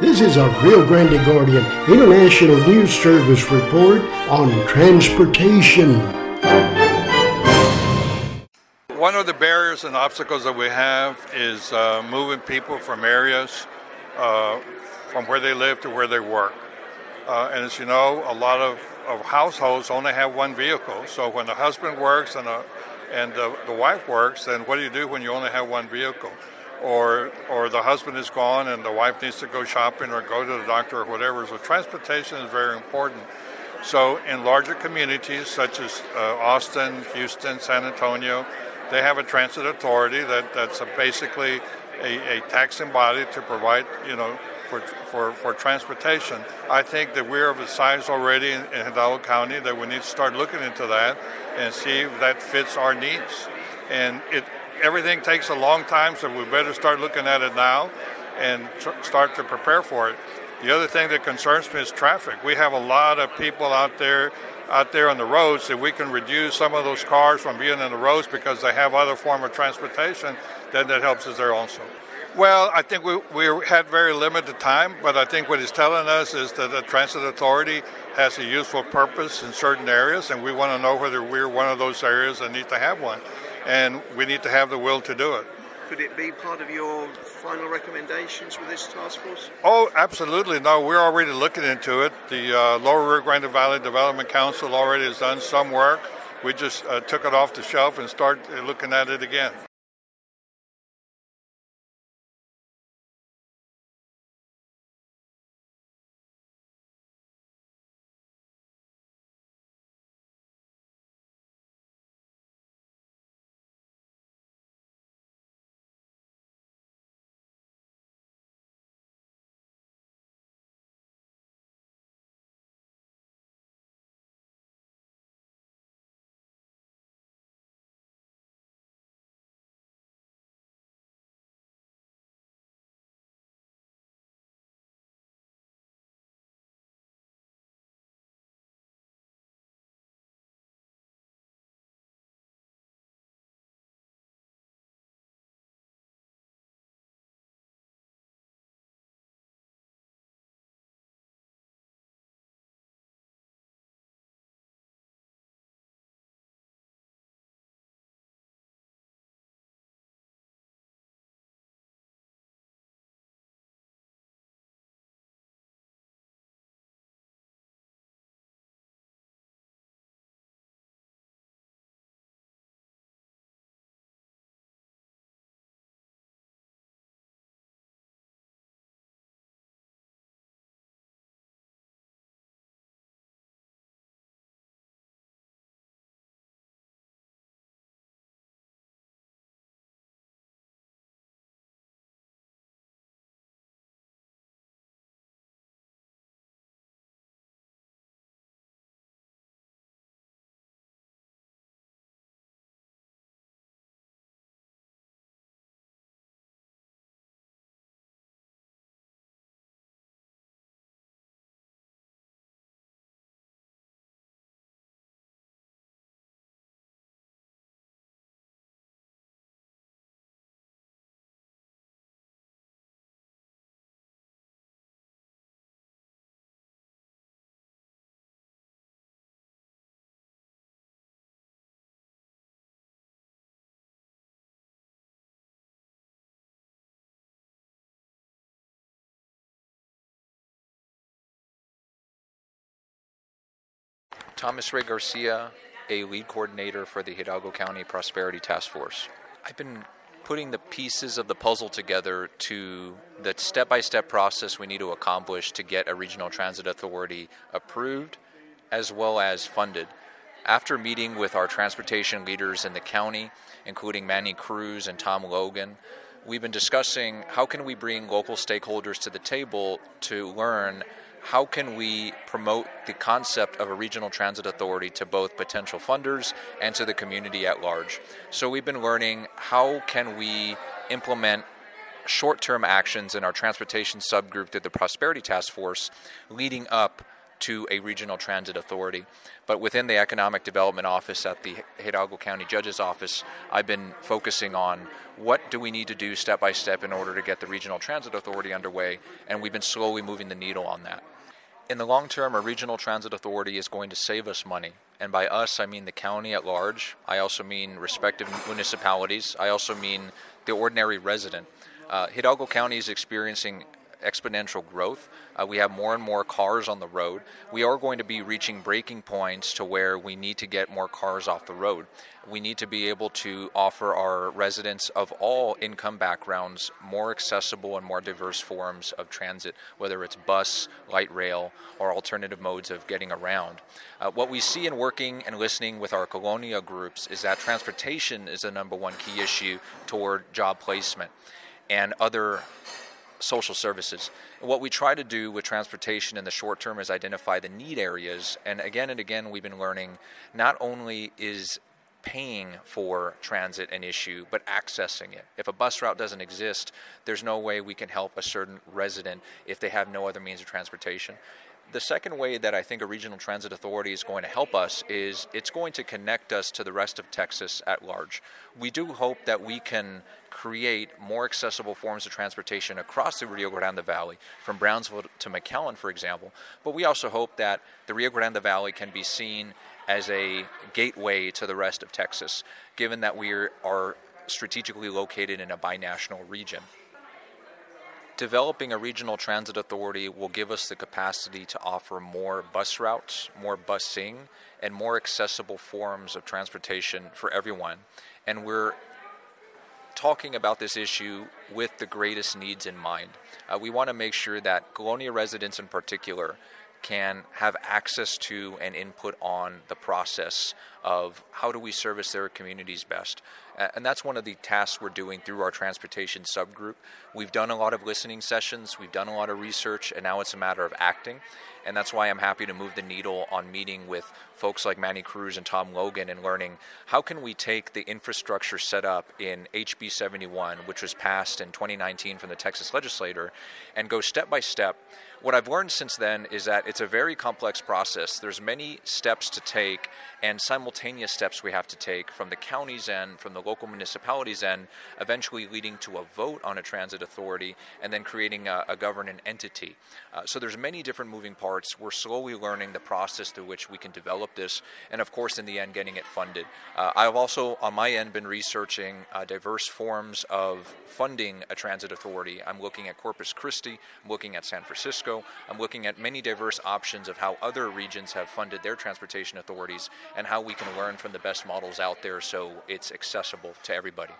This is a Rio Grande Guardian International News Service report on transportation. One of the barriers and obstacles that we have is uh, moving people from areas uh, from where they live to where they work. Uh, and as you know, a lot of, of households only have one vehicle. So when the husband works and, a, and the, the wife works, then what do you do when you only have one vehicle? Or, or the husband is gone and the wife needs to go shopping or go to the doctor or whatever. So transportation is very important. So in larger communities such as uh, Austin, Houston, San Antonio, they have a transit authority that, that's a basically a, a taxing body to provide, you know, for, for, for transportation. I think that we're of a size already in, in Hidalgo County that we need to start looking into that and see if that fits our needs. And it everything takes a long time, so we better start looking at it now and tr- start to prepare for it. The other thing that concerns me is traffic. We have a lot of people out there out there on the roads. If we can reduce some of those cars from being on the roads because they have other form of transportation, then that helps us there also. Well, I think we, we had very limited time, but I think what he's telling us is that the Transit Authority has a useful purpose in certain areas, and we want to know whether we're one of those areas that need to have one. And we need to have the will to do it. Could it be part of your final recommendations with this task force? Oh, absolutely. No, we're already looking into it. The uh, Lower Rio Grande Valley Development Council already has done some work. We just uh, took it off the shelf and started looking at it again. Thomas Ray Garcia, a lead coordinator for the Hidalgo County Prosperity Task Force. I've been putting the pieces of the puzzle together to the step by step process we need to accomplish to get a regional transit authority approved as well as funded. After meeting with our transportation leaders in the county, including Manny Cruz and Tom Logan, we've been discussing how can we bring local stakeholders to the table to learn how can we promote the concept of a regional transit authority to both potential funders and to the community at large? So we've been learning how can we implement short-term actions in our transportation subgroup through the Prosperity Task Force leading up to a regional transit authority. But within the Economic Development Office at the Hidalgo County Judge's Office, I've been focusing on what do we need to do step by step in order to get the regional transit authority underway, and we've been slowly moving the needle on that. In the long term, a regional transit authority is going to save us money. And by us, I mean the county at large. I also mean respective municipalities. I also mean the ordinary resident. Uh, Hidalgo County is experiencing exponential growth. Uh, we have more and more cars on the road. We are going to be reaching breaking points to where we need to get more cars off the road. We need to be able to offer our residents of all income backgrounds more accessible and more diverse forms of transit, whether it's bus, light rail, or alternative modes of getting around. Uh, what we see in working and listening with our colonia groups is that transportation is the number one key issue toward job placement and other social services. what we try to do with transportation in the short term is identify the need areas. And again and again, we've been learning not only is paying for transit an issue, but accessing it. If a bus route doesn't exist, there's no way we can help a certain resident if they have no other means of transportation. The second way that I think a regional transit authority is going to help us is it's going to connect us to the rest of Texas at large. We do hope that we can create more accessible forms of transportation across the Rio Grande Valley, from Brownsville to McAllen, for example. But we also hope that the Rio Grande Valley can be seen as a gateway to the rest of Texas, given that we are strategically located in a binational region developing a regional transit authority will give us the capacity to offer more bus routes, more busing, and more accessible forms of transportation for everyone. And we're talking about this issue with the greatest needs in mind. Uh, we want to make sure that Colonia residents in particular can have access to and input on the process of how do we service their communities best. And that's one of the tasks we're doing through our transportation subgroup. We've done a lot of listening sessions, we've done a lot of research, and now it's a matter of acting. And that's why I'm happy to move the needle on meeting with folks like Manny Cruz and Tom Logan and learning how can we take the infrastructure set up in HB 71, which was passed in 2019 from the Texas legislature, and go step by step what I've learned since then is that it's a very complex process. There's many steps to take and simultaneous steps we have to take from the county's end, from the local municipalities end, eventually leading to a vote on a transit authority and then creating a, a governing entity. Uh, so there's many different moving parts. We're slowly learning the process through which we can develop this, and of course, in the end, getting it funded. Uh, I've also, on my end, been researching uh, diverse forms of funding a transit authority. I'm looking at Corpus Christi, I'm looking at San Francisco, I'm looking at many diverse options of how other regions have funded their transportation authorities and how we can learn from the best models out there so it's accessible to everybody.